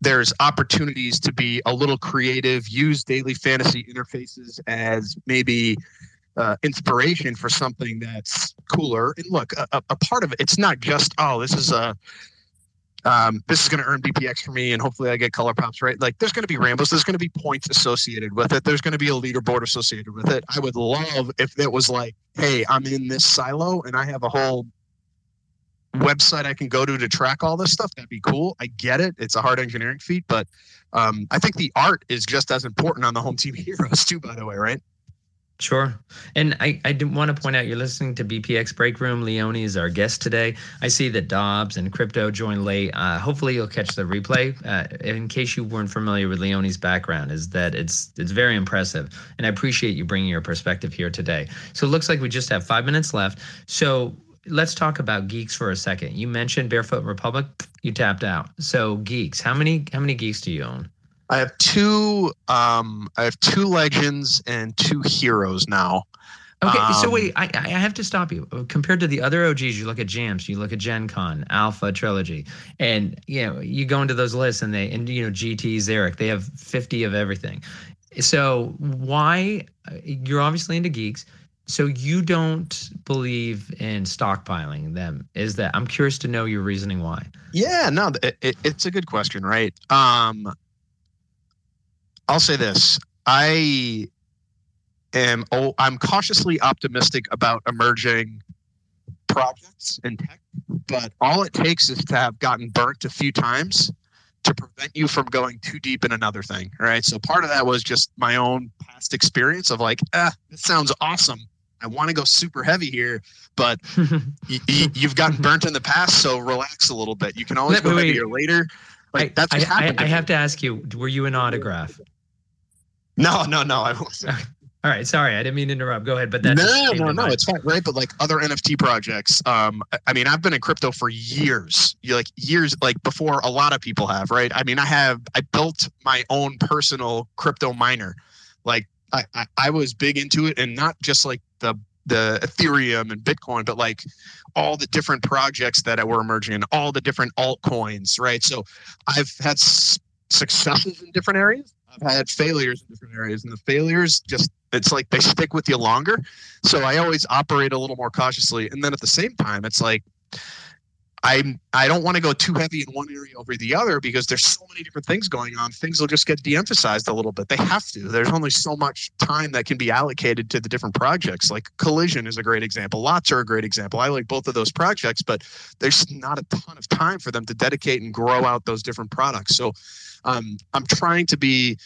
Speaker 3: there's opportunities to be a little creative, use daily fantasy interfaces as maybe uh, inspiration for something that's cooler. And look, a, a, part of it, it's not just oh, this is a um, this is going to earn BPX for me, and hopefully I get color pops right. Like there's going to be rambles, there's going to be points associated with it. There's going to be a leaderboard associated with it. I would love if it was like, hey, I'm in this silo and I have a whole website I can go to to track all this stuff, that'd be cool. I get it. It's a hard engineering feat, but um, I think the art is just as important on the home team <laughs> heroes too, by the way, right?
Speaker 2: Sure. And I, I want to point out you're listening to BPX Break Room. Leone is our guest today. I see that Dobbs and Crypto joined late. Uh, hopefully you'll catch the replay. Uh, in case you weren't familiar with Leone's background, is that it's it's very impressive. And I appreciate you bringing your perspective here today. So it looks like we just have five minutes left. So let's talk about geeks for a second. You mentioned Barefoot Republic. You tapped out. So geeks, how many how many geeks do you own?
Speaker 3: I have two. Um, I have two legends and two heroes now.
Speaker 2: Okay, um, so wait, I, I have to stop you. Compared to the other OGs, you look at Jams, you look at Jen Kahn, Alpha Trilogy, and you know you go into those lists and they and you know GT, Xeric, they have fifty of everything. So why you're obviously into geeks so you don't believe in stockpiling them is that i'm curious to know your reasoning why.
Speaker 3: Yeah no it, it, it's a good question right? Um i'll say this. I am oh i'm cautiously optimistic about emerging projects in tech but all it takes is to have gotten burnt a few times to prevent you from going too deep in another thing right? So part of that was just my own past experience of like ah this sounds awesome I want to go super heavy here, but <laughs> you, have gotten burnt in the past, so relax a little bit. You can always Let, go wait, heavier later. Like
Speaker 2: I, that's I, I, I, have to ask you: Were you an autograph?
Speaker 3: No, no, no. I wasn't.
Speaker 2: All right, sorry, I didn't mean to interrupt. Go ahead, but that's
Speaker 3: no, no, no. It's fine, right? But like other NFT projects, um, I mean, I've been in crypto for years. You like years, like before a lot of people have, right? I mean, I have, I built my own personal crypto miner, like I, I, was big into it, and not just like the the Ethereum and Bitcoin, but like all the different projects that were emerging and all the different altcoins, right? So I've had successes in different areas. I've had failures in different areas, and the failures just it's like they stick with you longer. So I always operate a little more cautiously, and then at the same time, it's like I I don't want to go too heavy in one area over the other because there's so many different things going on. Things will just get de-emphasized a little bit. They have to. There's only so much time that can be allocated to the different projects. Like Collision is a great example. Lots are a great example. I like both of those projects, but there's not a ton of time for them to dedicate and grow out those different products. So um, I'm trying to be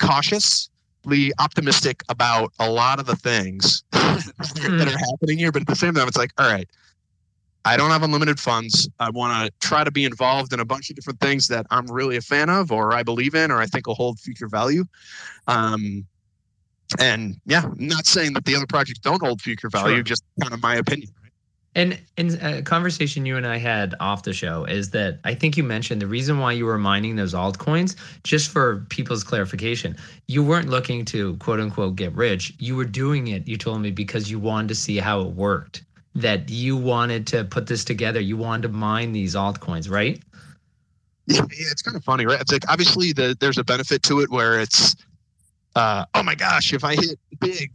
Speaker 3: cautiously optimistic about a lot of the things <laughs> that are happening here, but at the same time, it's like, all right I don't have unlimited funds. I want to try to be involved in a bunch of different things that I'm really a fan of, or I believe in, or I think will hold future value. Um, and yeah, I'm not saying that the other projects don't hold future value, sure. just kind of my opinion.
Speaker 2: And in a conversation you and I had off the show is that I think you mentioned the reason why you were mining those altcoins, just for people's clarification, you weren't looking to quote unquote get rich. You were doing it, you told me, because you wanted to see how it worked that you wanted to put this together. You wanted to mine these altcoins, right?
Speaker 3: Yeah, it's kind of funny, right? It's like obviously the, there's a benefit to it where it's, uh, oh my gosh, if I hit big,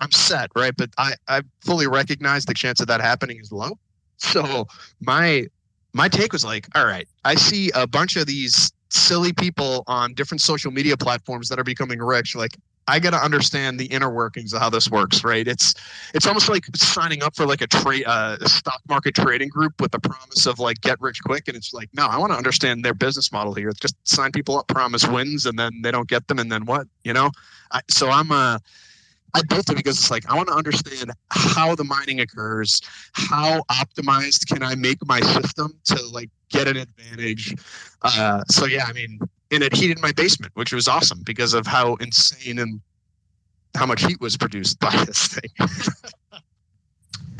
Speaker 3: I'm set, right? But I I fully recognize the chance of that happening is low. So my my take was like, all right, I see a bunch of these silly people on different social media platforms that are becoming rich. Like I got to understand the inner workings of how this works, right? It's it's almost like signing up for like a trade uh, stock market trading group with the promise of like get rich quick, and it's like no, I want to understand their business model here. Just sign people up, promise wins, and then they don't get them, and then what? You know, I, so I'm uh I built it because it's like I want to understand how the mining occurs, how optimized can I make my system to like get an advantage. Uh, so yeah, I mean, and it heated my basement, which was awesome because of how insane and how much heat was produced by this thing.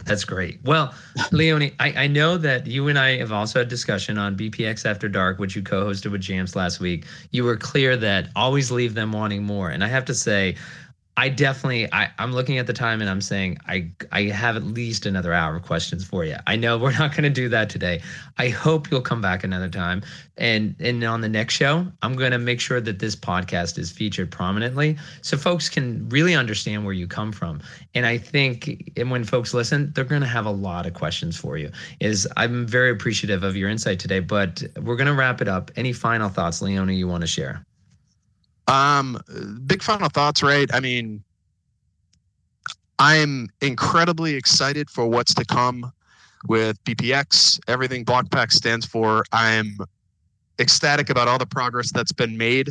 Speaker 2: That's great. Well, Leone, I, I, know that you and I have also had discussion on BPX After Dark, which you co-hosted with Jams last week. You were clear that always leave them wanting more. And I have to say, I definitely I, I'm looking at the time and I'm saying I I have at least another hour of questions for you. I know <laughs> we're not going to do that today. I hope you'll come back another time. And and on the next show, I'm going to make sure that this podcast is featured prominently so folks can really understand where you come from. And I think and when folks listen, they're going to have a lot of questions for you. Is I'm very appreciative of your insight today, but we're going to wrap it up. Any final thoughts, Leone, you want to share?
Speaker 3: Um, big final thoughts, right? I mean, I'm incredibly excited for what's to come with BPX, everything BlockPack stands for. I'm ecstatic about all the progress that's been made.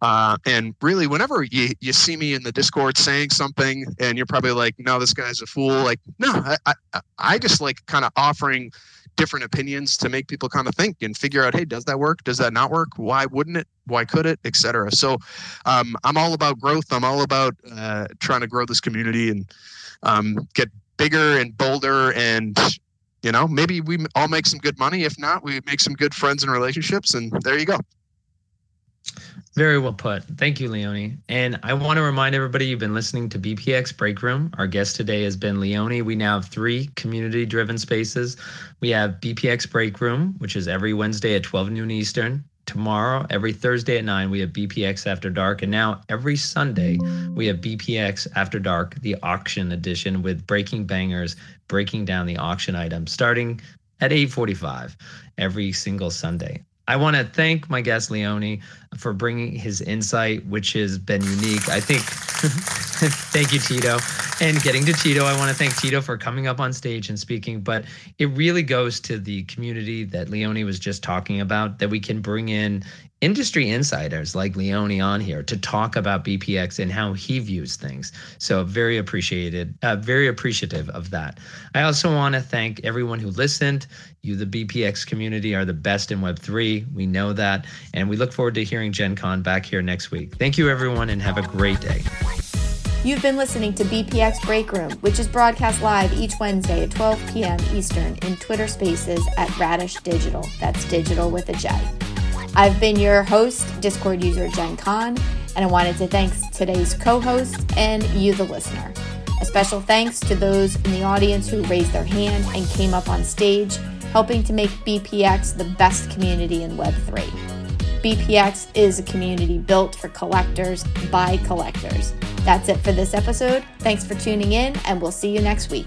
Speaker 3: Uh, and really, whenever you, you see me in the Discord saying something and you're probably like, no, this guy's a fool, like, no, I, I, I just like kind of offering different opinions to make people kind of think and figure out hey does that work? Does that not work? Why wouldn't it? Why could it? etc so um, i'm all about growth. I'm all about uh, trying to grow this community and um, get bigger and bolder and you know maybe we all make some good money. If not we make some good friends and relationships and there you go
Speaker 2: very well put. Thank you, Leone. And I want to remind everybody you've been listening to BPX Break Room. Our guest today has been Leone. We now have three community driven spaces. We have BPX Break Room, which is every Wednesday at 12 noon Eastern. Tomorrow, every Thursday at 9, we have BPX After Dark. And now every Sunday, we have BPX After Dark, the auction edition with breaking bangers, breaking down the auction items, starting at 8:45 every single Sunday. I want to thank my guest Leone for bringing his insight, which has been unique. I think. <laughs> thank you, Tito, and getting to Tito. I want to thank Tito for coming up on stage and speaking. But it really goes to the community that Leone was just talking about. That we can bring in industry insiders like Leone on here to talk about BPX and how he views things. So very appreciated, uh, very appreciative of that. I also want to thank everyone who listened. You, the BPX community, are the best in Web3. We know that. And we look forward to hearing Jen Kahn back here next week. Thank you, everyone, and have a great day.
Speaker 1: You've been listening to BPX Break Room, which is broadcast live each Wednesday at 12 p.m. Eastern in Twitter Spaces at Radish Dijital. That's digital with a J. I've been your host, Discord user Jen Kahn, And I wanted to thank today's co host and you, the listener. A special thanks to those in the audience who raised their hand and came up on stage, helping to make BPX the best community in Web3. BPX is a community built for collectors by collectors. That's it for this episode. Thanks for tuning in, and we'll see you next week.